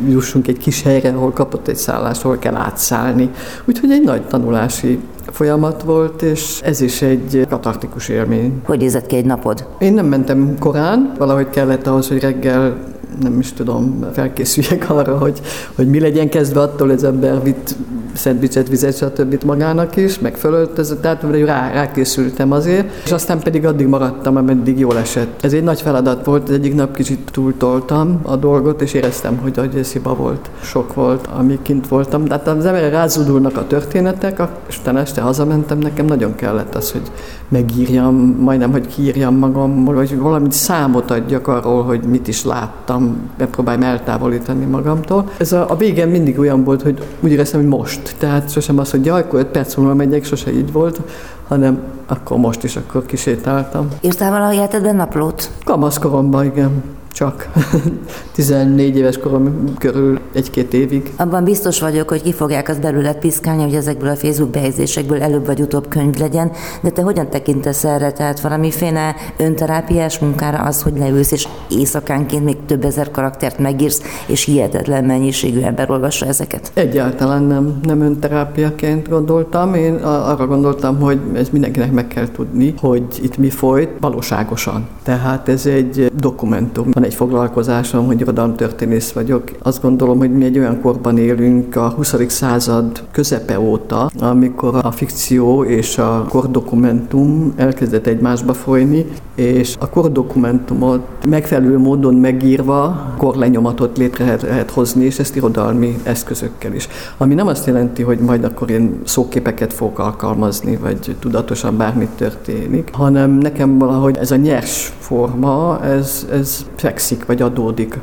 S9: jussunk egy kis helyre, ahol kapott egy szállást, ahol kell átszállni. Úgyhogy egy nagy tanulási folyamat volt, és ez is egy katartikus élmény.
S2: Hogy nézett ki egy napod?
S9: Én nem mentem korán, valahogy kellett ahhoz, hogy reggel nem is tudom, felkészüljek arra, hogy, hogy mi legyen kezdve attól, az ember vitt szendvicset, vizet, stb. magának is, meg fölöltözött, tehát rá, rákészültem azért, és aztán pedig addig maradtam, ameddig jól esett. Ez egy nagy feladat volt, egyik nap kicsit túltoltam a dolgot, és éreztem, hogy, hogy ez hiba volt, sok volt, amíg kint voltam. Tehát az emberre rázudulnak a történetek, és utána este hazamentem, nekem nagyon kellett az, hogy megírjam, majdnem, hogy kiírjam magam, vagy valamit számot adjak arról, hogy mit is láttam, megpróbáljam eltávolítani magamtól. Ez a, a végén mindig olyan volt, hogy úgy éreztem, hogy most. Tehát sosem az, hogy jaj, akkor öt perc múlva megyek, sose így volt, hanem akkor most is akkor kisétáltam.
S8: Írtál valaha életedben naplót?
S9: Kamaszkoromban, igen csak 14 éves korom körül egy-két évig.
S8: Abban biztos vagyok, hogy ki fogják azt belőled piszkálni, hogy ezekből a Facebook bejegyzésekből előbb vagy utóbb könyv legyen, de te hogyan tekintesz erre? Tehát valamiféle önterápiás munkára az, hogy leülsz és éjszakánként még több ezer karaktert megírsz, és hihetetlen mennyiségű ember olvassa ezeket?
S9: Egyáltalán nem, nem önterápiaként gondoltam. Én arra gondoltam, hogy ez mindenkinek meg kell tudni, hogy itt mi folyt valóságosan. Tehát ez egy dokumentum van egy foglalkozásom, hogy irodalomtörténész vagyok. Azt gondolom, hogy mi egy olyan korban élünk a 20. század közepe óta, amikor a fikció és a kordokumentum elkezdett egymásba folyni, és a kordokumentumot megfelelő módon megírva korlenyomatot létre lehet hozni, és ezt irodalmi eszközökkel is. Ami nem azt jelenti, hogy majd akkor én szóképeket fogok alkalmazni, vagy tudatosan bármit történik, hanem nekem valahogy ez a nyers forma, ez, ez fekszik, vagy adódik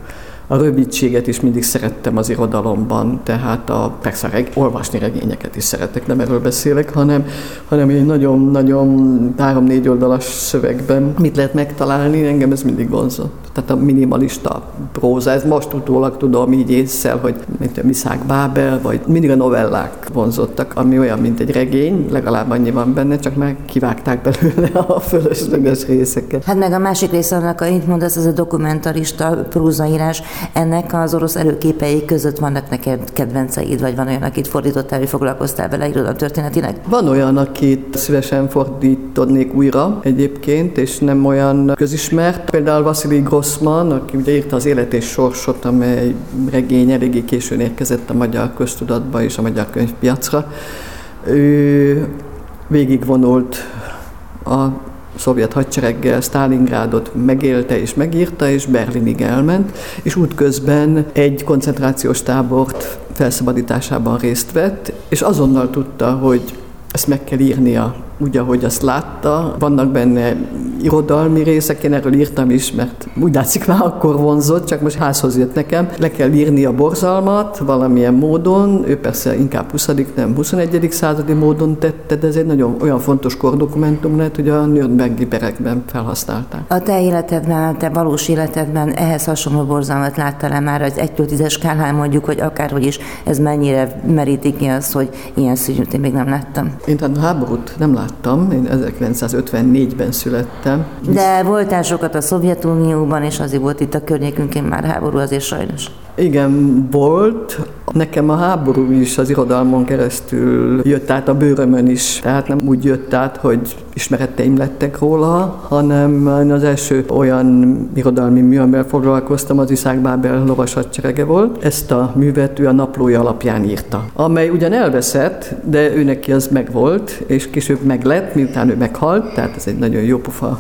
S9: a rövidséget is mindig szerettem az irodalomban, tehát a, persze reg, olvasni regényeket is szeretek, nem erről beszélek, hanem, hanem egy nagyon-nagyon három-négy oldalas szövegben mit lehet megtalálni, engem ez mindig vonzott. Tehát a minimalista próza, ez most utólag tudom így észszel, hogy mint a Miszák Bábel, vagy mindig a novellák vonzottak, ami olyan, mint egy regény, legalább annyi van benne, csak már kivágták belőle a fölösleges részeket.
S8: Hát meg a másik része annak, amit mondasz, ez a dokumentarista prózaírás, ennek az orosz előképei között vannak neked kedvenceid, vagy van olyan, akit fordítottál, hogy foglalkoztál vele irodalom történetileg?
S9: Van olyan, akit szívesen fordítodnék újra egyébként, és nem olyan közismert. Például Vasili Grossman, aki ugye írta az Élet és Sorsot, amely regény eléggé későn érkezett a magyar köztudatba és a magyar könyvpiacra. Ő végigvonult a szovjet hadsereggel Stalingrádot megélte és megírta, és Berlinig elment, és útközben egy koncentrációs tábort felszabadításában részt vett, és azonnal tudta, hogy ezt meg kell írnia úgy, ahogy azt látta. Vannak benne irodalmi részek, én erről írtam is, mert úgy látszik már akkor vonzott, csak most házhoz jött nekem. Le kell írni a borzalmat valamilyen módon, ő persze inkább 20. nem 21. századi módon tette, de ez egy nagyon olyan fontos kordokumentum lett, hogy a Nürnbergi berekben felhasználták.
S8: A te életedben, a te valós életedben ehhez hasonló borzalmat láttál-e már az 1 10 skálán mondjuk, hogy akárhogy is ez mennyire meríti ki az, hogy ilyen szűnyűt én még nem láttam?
S9: Én tehát a háborút nem láttam én 1954-ben születtem.
S8: De voltál sokat a Szovjetunióban, és azért volt itt a környékünkén már háború, azért sajnos.
S9: Igen, volt. Nekem a háború is az irodalmon keresztül jött át a bőrömön is. Tehát nem úgy jött át, hogy ismereteim lettek róla, hanem az első olyan irodalmi mű, amivel foglalkoztam, az Iszák Bábel lovas hadserege volt. Ezt a művet ő a naplója alapján írta, amely ugyan elveszett, de ő neki az megvolt, és később meglett, miután ő meghalt, tehát ez egy nagyon jópofa,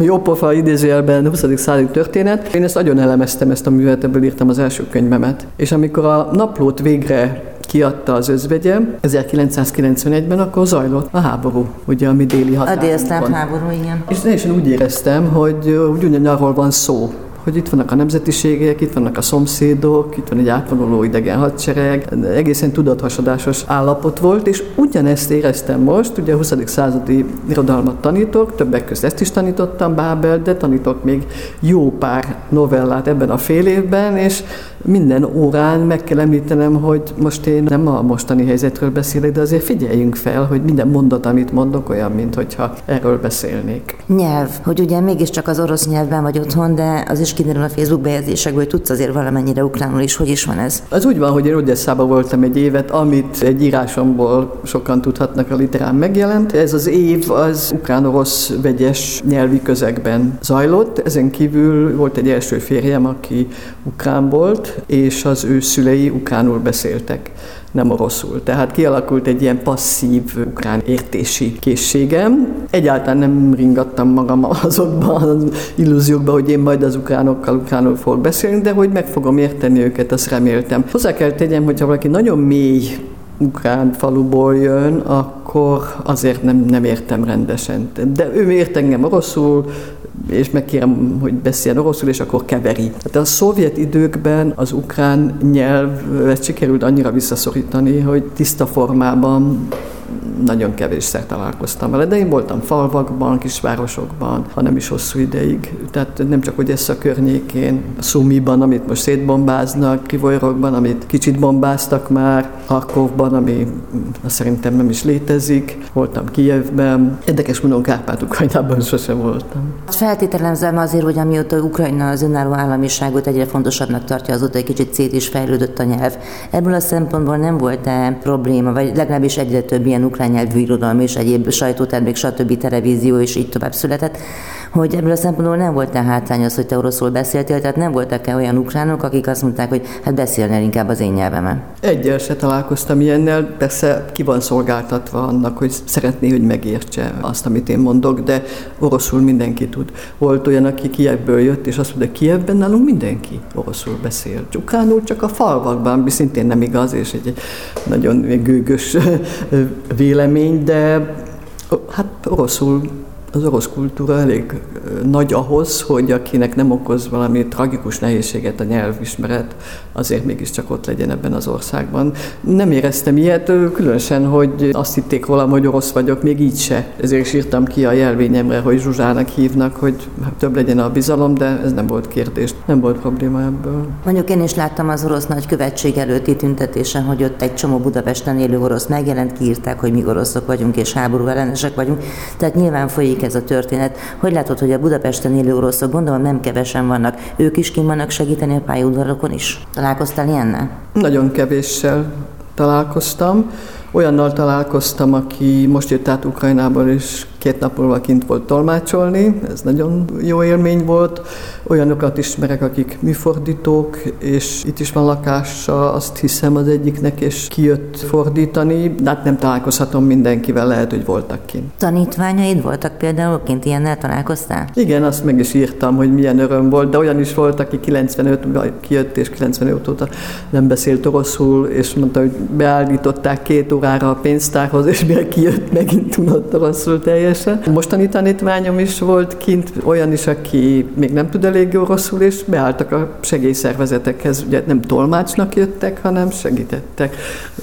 S9: jópofa idézőjelben 20. századi történet. Én ezt nagyon elemeztem, ezt a művet, ebből írtam az első könyvemet. És amikor a naplót végre kiadta az özvegye 1991-ben, akkor zajlott a háború, ugye a mi déli határunkon.
S8: A délszláv háború, igen.
S9: És én úgy éreztem, hogy úgy ugyanarról van szó, hogy itt vannak a nemzetiségek, itt vannak a szomszédok, itt van egy átvonuló idegen hadsereg, egészen tudathasadásos állapot volt, és ugyanezt éreztem most, ugye a 20. századi irodalmat tanítok, többek között ezt is tanítottam Bábel, de tanítok még jó pár novellát ebben a fél évben, és minden órán meg kell említenem, hogy most én nem a mostani helyzetről beszélek, de azért figyeljünk fel, hogy minden mondat, amit mondok, olyan, mint hogyha erről beszélnék.
S8: Nyelv, hogy ugye mégiscsak az orosz nyelvben vagy otthon, de az is kiderül a Facebook bejegyzésekből, hogy tudsz azért valamennyire ukránul is, hogy is van ez?
S9: Az úgy van, hogy én Odesszában voltam egy évet, amit egy írásomból sokan tudhatnak a literán megjelent. Ez az év az ukrán-orosz vegyes nyelvi közegben zajlott. Ezen kívül volt egy első férjem, aki ukrán volt, és az ő szülei ukránul beszéltek. nem oroszul. Tehát kialakult egy ilyen passzív ukrán értési készségem. Egyáltalán nem ringattam magam azokban az illúziókba, hogy én majd az ukránokkal ukránul fogok beszélni, de hogy meg fogom érteni őket, azt reméltem. Hozzá kell tegyem, hogyha valaki nagyon mély ukrán faluból jön, akkor azért nem, nem értem rendesen. De ő ért engem oroszul, és megkérem, hogy beszéljen oroszul, és akkor keveri. Tehát a szovjet időkben az ukrán nyelvet sikerült annyira visszaszorítani, hogy tiszta formában nagyon kevésszer találkoztam vele, de én voltam falvakban, kisvárosokban, hanem is hosszú ideig. Tehát nem csak Odessa környékén, Szumiban, amit most szétbombáznak, Kivojrokban, amit kicsit bombáztak már, Harkovban, ami szerintem nem is létezik, voltam Kijevben, érdekes módon Kárpát-Ukrajnában sosem voltam.
S8: Feltételezem azért, hogy amióta Ukrajna az önálló államiságot egyre fontosabbnak tartja, azóta egy kicsit szét is fejlődött a nyelv. Ebből a szempontból nem volt-e probléma, vagy legalábbis egyre több ilyen ukrán nyelvű irodalom és egyéb sajtótermék, stb. televízió és így tovább született, hogy ebből a szempontból nem volt-e hátrány az, hogy te oroszul beszéltél, tehát nem voltak-e olyan ukránok, akik azt mondták, hogy hát beszélnél inkább az én nyelvemen?
S9: Egyel se találkoztam ilyennel, persze ki van szolgáltatva annak, hogy szeretné, hogy megértse azt, amit én mondok, de oroszul mindenki tud. Volt olyan, aki Kievből jött, és azt mondta, Kievben nálunk mindenki oroszul beszél. Ukránul csak a falvakban, ami szintén nem igaz, és egy nagyon gőgös vélemény, de hát oroszul az orosz kultúra elég nagy ahhoz, hogy akinek nem okoz valami tragikus nehézséget a nyelvismeret, azért mégiscsak ott legyen ebben az országban. Nem éreztem ilyet, különösen, hogy azt hitték rólam, hogy orosz vagyok, még így se. Ezért is írtam ki a jelvényemre, hogy Zsuzsának hívnak, hogy több legyen a bizalom, de ez nem volt kérdés, nem volt probléma ebből.
S8: Mondjuk én is láttam az orosz nagykövetség előtti tüntetésen, hogy ott egy csomó Budapesten élő orosz megjelent, kiírták, hogy mi oroszok vagyunk és háború ellenesek vagyunk. Tehát nyilván folyik ez a történet. Hogy látod, hogy a Budapesten élő oroszok, gondolom nem kevesen vannak, ők is kim segíteni a pályaudvarokon is? Találkoztál ilyennel?
S9: Nagyon kevéssel találkoztam. Olyannal találkoztam, aki most jött át Ukrajnából, és két nap múlva kint volt tolmácsolni, ez nagyon jó élmény volt. Olyanokat ismerek, akik műfordítók, és itt is van lakása, azt hiszem az egyiknek, és kijött fordítani, de hát nem találkozhatom mindenkivel, lehet, hogy voltak kint.
S8: Tanítványaid voltak például kint ilyennel találkoztál?
S9: Igen, azt meg is írtam, hogy milyen öröm volt, de olyan is volt, aki 95 kijött, és 95 óta nem beszélt oroszul, és mondta, hogy beállították két órára a pénztárhoz, és mire kijött, megint tudott oroszul teljesen teljesen. Mostani tanítványom is volt kint, olyan is, aki még nem tud elég oroszul, és beálltak a segélyszervezetekhez. Ugye nem tolmácsnak jöttek, hanem segítettek.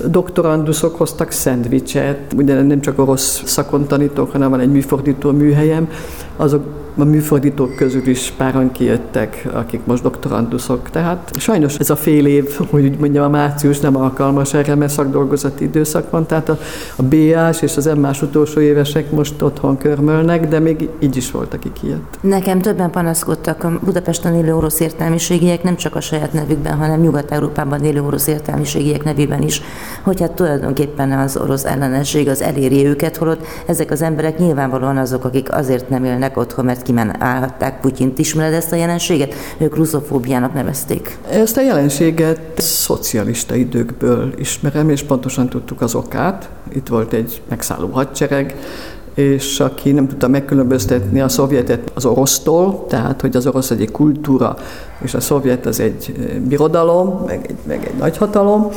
S9: Doktoranduszok hoztak szendvicset, ugye nem csak orosz szakon tanítok, hanem van egy műfordító műhelyem, azok a műfordítók közül is páran kijöttek, akik most doktoranduszok. Tehát sajnos ez a fél év, hogy úgy mondjam, a március nem alkalmas erre, mert szakdolgozati időszak van, tehát a, a BA-s és az M-más utolsó évesek most otthon körmölnek, de még így is volt, aki kijött.
S8: Nekem többen panaszkodtak a Budapesten élő orosz értelmiségiek, nem csak a saját nevükben, hanem Nyugat-Európában élő orosz értelmiségiek nevében is, hogy hát tulajdonképpen az orosz ellenesség az eléri őket, holott ezek az emberek nyilvánvalóan azok, akik azért nem élnek otthon, mert állhatták Putyint. Ismered ezt a jelenséget? Ők ruszofóbiának nevezték.
S9: Ezt a jelenséget szocialista időkből ismerem, és pontosan tudtuk az okát. Itt volt egy megszálló hadsereg, és aki nem tudta megkülönböztetni a szovjetet az orosztól, tehát hogy az orosz egy kultúra, és a szovjet az egy birodalom, meg egy, meg egy nagyhatalom,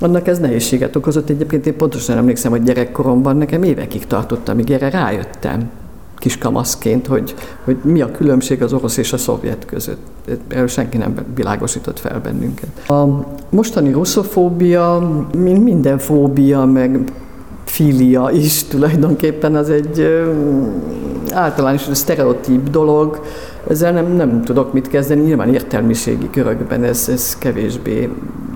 S9: annak ez nehézséget okozott. Egyébként én pontosan emlékszem, hogy gyerekkoromban nekem évekig tartott, amíg erre rájöttem kiskamaszként, hogy, hogy mi a különbség az orosz és a szovjet között. Erről senki nem világosított fel bennünket. A mostani russzofóbia, mint minden fóbia, meg filia is tulajdonképpen az egy általános sztereotíp dolog, ezzel nem, nem tudok mit kezdeni, nyilván értelmiségi körökben ez, ez kevésbé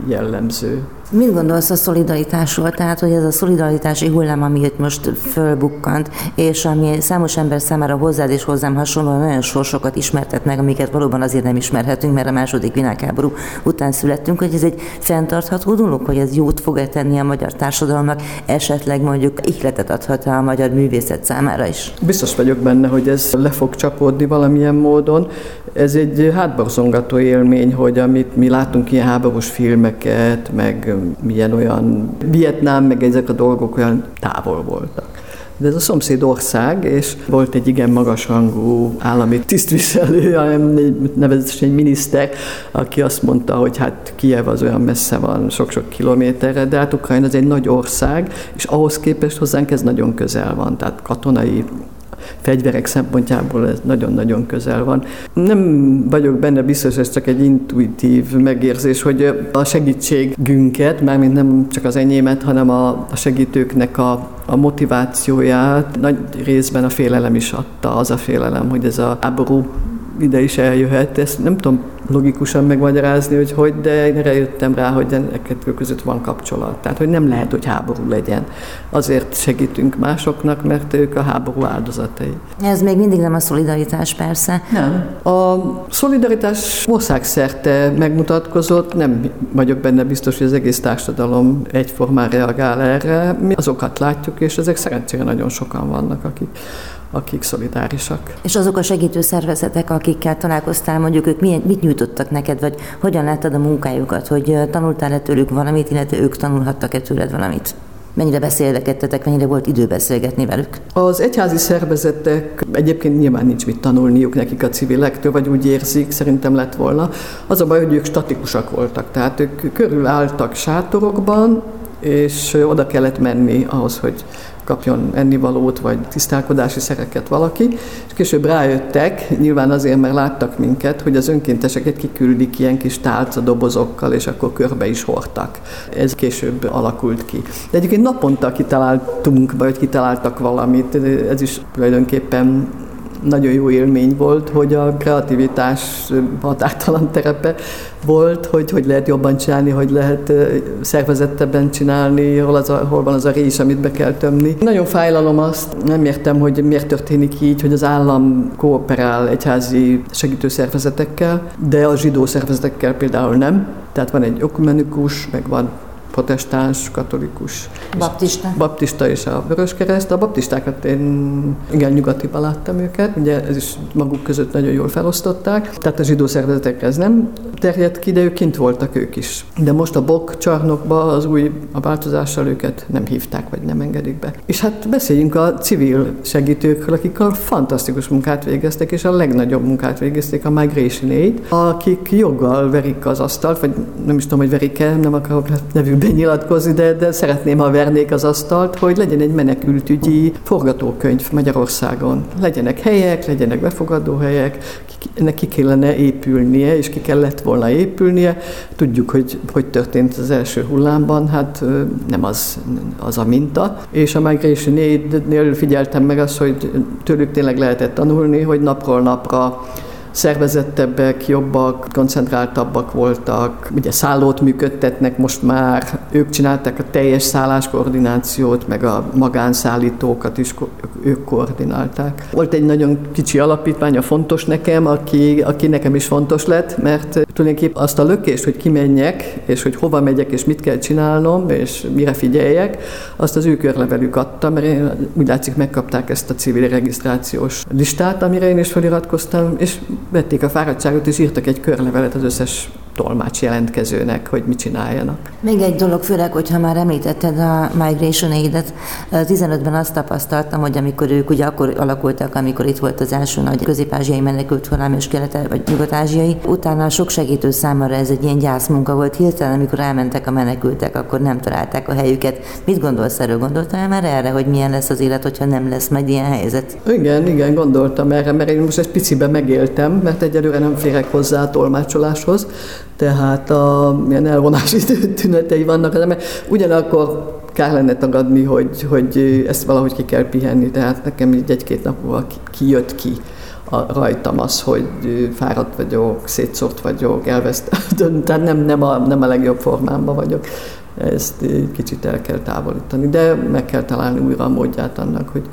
S9: jellemző.
S8: Mit gondolsz a szolidaritásról? Tehát, hogy ez a szolidaritási hullám, ami itt most fölbukkant, és ami számos ember számára hozzád és hozzám hasonlóan nagyon sorsokat ismertet meg, amiket valóban azért nem ismerhetünk, mert a második világháború után születtünk, hogy ez egy fenntartható dolog, hogy ez jót fog-e tenni a magyar társadalomnak, esetleg mondjuk ihletet adhat a magyar művészet számára is.
S9: Biztos vagyok benne, hogy ez le fog csapódni valamilyen módon. Ez egy hátborzongató élmény, hogy amit mi látunk ilyen háborús filmeket, meg milyen olyan Vietnám, meg ezek a dolgok olyan távol voltak. De ez a szomszéd ország, és volt egy igen magasrangú állami tisztviselő, nevezetesen egy miniszter, aki azt mondta, hogy hát Kiev az olyan messze van, sok-sok kilométerre, de hát Ukrajna az egy nagy ország, és ahhoz képest hozzánk ez nagyon közel van, tehát katonai fegyverek szempontjából ez nagyon-nagyon közel van. Nem vagyok benne biztos, ez csak egy intuitív megérzés, hogy a segítségünket, mármint nem csak az enyémet, hanem a, segítőknek a, a motivációját nagy részben a félelem is adta, az a félelem, hogy ez a háború ide is eljöhet. Ezt nem tudom logikusan megmagyarázni, hogy hogy, de én erre jöttem rá, hogy ennek között van kapcsolat. Tehát, hogy nem lehet, hogy háború legyen. Azért segítünk másoknak, mert ők a háború áldozatai.
S2: Ez még mindig nem a szolidaritás, persze.
S9: Nem. A szolidaritás országszerte megmutatkozott, nem vagyok benne biztos, hogy az egész társadalom egyformán reagál erre. Mi azokat látjuk, és ezek szerencsére nagyon sokan vannak, akik akik szolidárisak.
S2: És azok a segítő szervezetek, akikkel találkoztál, mondjuk ők milyen, mit nyújtottak neked, vagy hogyan láttad a munkájukat, hogy tanultál-e tőlük valamit, illetve ők tanulhattak-e tőled valamit? Mennyire beszélgettetek, mennyire volt idő beszélgetni velük?
S9: Az egyházi szervezetek egyébként nyilván nincs mit tanulniuk nekik a civilektől, vagy úgy érzik, szerintem lett volna. Az a baj, hogy ők statikusak voltak, tehát ők körülálltak sátorokban, és oda kellett menni ahhoz, hogy kapjon ennivalót, vagy tisztálkodási szereket valaki, és később rájöttek, nyilván azért, mert láttak minket, hogy az önkénteseket kiküldik ilyen kis tálcadobozokkal, és akkor körbe is hordtak. Ez később alakult ki. De egyébként naponta kitaláltunk, vagy kitaláltak valamit, ez is tulajdonképpen nagyon jó élmény volt, hogy a kreativitás határtalan terepe volt, hogy hogy lehet jobban csinálni, hogy lehet szervezettebben csinálni, hol, az a, hol van az a rés, amit be kell tömni. Nagyon fájlalom azt, nem értem, hogy miért történik így, hogy az állam kooperál egyházi segítőszervezetekkel, de a zsidó szervezetekkel például nem. Tehát van egy okumenikus, meg van protestáns, katolikus.
S2: Baptista.
S9: Baptista és a Vöröskereszt. A baptistákat én igen nyugatiba láttam őket, ugye ez is maguk között nagyon jól felosztották, tehát a zsidó szervezetekre ez nem terjedt ki, de ők kint voltak ők is. De most a Bok csarnokba az új a változással őket nem hívták, vagy nem engedik be. És hát beszéljünk a civil segítőkről, akik a fantasztikus munkát végeztek, és a legnagyobb munkát végezték a Migration Aid, akik joggal verik az asztalt, vagy nem is tudom, hogy verik-e, nem akarok nevű benyilatkozni, de, de szeretném, ha vernék az asztalt, hogy legyen egy menekültügyi forgatókönyv Magyarországon. Legyenek helyek, legyenek befogadó helyek, ennek ki kellene épülnie, és ki kellett volna épülnie. Tudjuk, hogy hogy történt az első hullámban, hát nem az, az a minta. És a Migration Aid-nél figyeltem meg azt, hogy tőlük tényleg lehetett tanulni, hogy napról napra szervezettebbek, jobbak, koncentráltabbak voltak, ugye szállót működtetnek most már, ők csinálták a teljes szálláskoordinációt, meg a magánszállítókat is ők koordinálták. Volt egy nagyon kicsi alapítvány, a fontos nekem, aki, aki nekem is fontos lett, mert tulajdonképpen azt a lökést, hogy kimenjek, és hogy hova megyek, és mit kell csinálnom, és mire figyeljek, azt az ő körlevelük adta, mert én úgy látszik megkapták ezt a civil regisztrációs listát, amire én is feliratkoztam, és vették a fáradtságot, és írtak egy körlevelet az összes tolmács jelentkezőnek, hogy mit csináljanak.
S2: Még egy dolog, főleg, hogyha már említetted a Migration Aid-et, 15-ben azt tapasztaltam, hogy amikor ők ugye akkor alakultak, amikor itt volt az első nagy közép-ázsiai menekült hullám és kelet vagy nyugat-ázsiai, utána sok segítő számára ez egy ilyen gyászmunka volt. Hirtelen, amikor elmentek a menekültek, akkor nem találták a helyüket. Mit gondolsz erről? Gondoltál már erre, hogy milyen lesz az élet, hogyha nem lesz meg ilyen helyzet?
S9: Igen, igen, gondoltam erre, mert én most egy piciben megéltem, mert egyelőre nem férek hozzá a tolmácsoláshoz, tehát a milyen elvonási tünetei vannak, de ugyanakkor kár lenne tagadni, hogy, hogy ezt valahogy ki kell pihenni, tehát nekem így egy-két nap múlva kijött ki a, rajtam az, hogy fáradt vagyok, szétszórt vagyok, elvesztem, tehát nem, nem, a, nem a legjobb formámban vagyok. Ezt kicsit el kell távolítani, de meg kell találni újra a módját annak, hogy,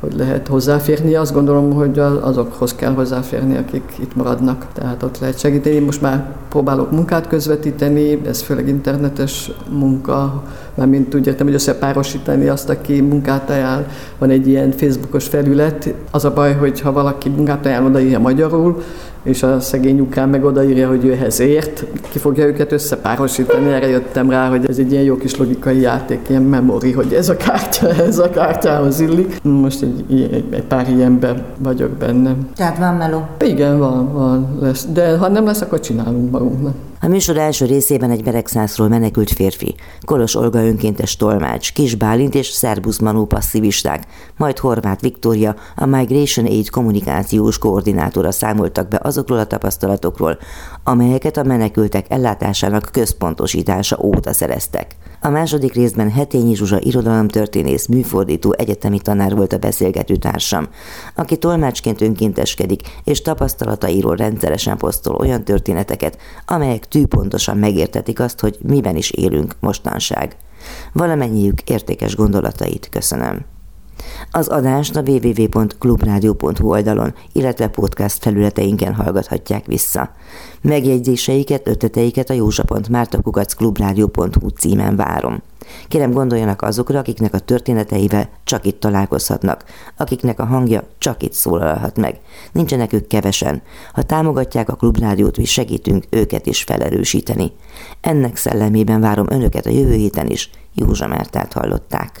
S9: hogy lehet hozzáférni. Azt gondolom, hogy azokhoz kell hozzáférni, akik itt maradnak, tehát ott lehet segíteni. Most már próbálok munkát közvetíteni, ez főleg internetes munka, mint úgy értem, hogy összepárosítani azt, aki munkát ajánl. Van egy ilyen Facebookos felület. Az a baj, hogy ha valaki munkát ajánl, odaírja magyarul, és a szegény nyukán meg odaírja, hogy ő ehhez ért, ki fogja őket összepárosítani, erre jöttem rá, hogy ez egy ilyen jó kis logikai játék, ilyen memori, hogy ez a kártya, ez a kártyához illik. Most egy, egy, egy pár ilyenben vagyok benne.
S2: Tehát van meló?
S9: Igen, van, van, lesz. De ha nem lesz, akkor csinálunk magunknak.
S2: A műsor első részében egy Beregszászról menekült férfi, Kolos Olga önkéntes tolmács, Kis Bálint és Szerbusz Manó passzivisták, majd Horváth Viktória, a Migration Aid kommunikációs koordinátora számoltak be azokról a tapasztalatokról, amelyeket a menekültek ellátásának központosítása óta szereztek. A második részben Hetényi Zsuzsa irodalomtörténész, műfordító egyetemi tanár volt a beszélgető társam, aki tolmácsként önkénteskedik, és tapasztalatairól rendszeresen posztol olyan történeteket, amelyek tűpontosan megértetik azt, hogy miben is élünk mostanság. Valamennyiük értékes gondolatait köszönöm. Az adást a www.clubradio.hu oldalon, illetve podcast felületeinken hallgathatják vissza. Megjegyzéseiket, ötleteiket a józsa.mártakukacklubrádió.hu címen várom. Kérem gondoljanak azokra, akiknek a történeteivel csak itt találkozhatnak, akiknek a hangja csak itt szólalhat meg. Nincsenek ők kevesen. Ha támogatják a Klubrádiót, mi segítünk őket is felerősíteni. Ennek szellemében várom önöket a jövő héten is. Józsa Mártát hallották.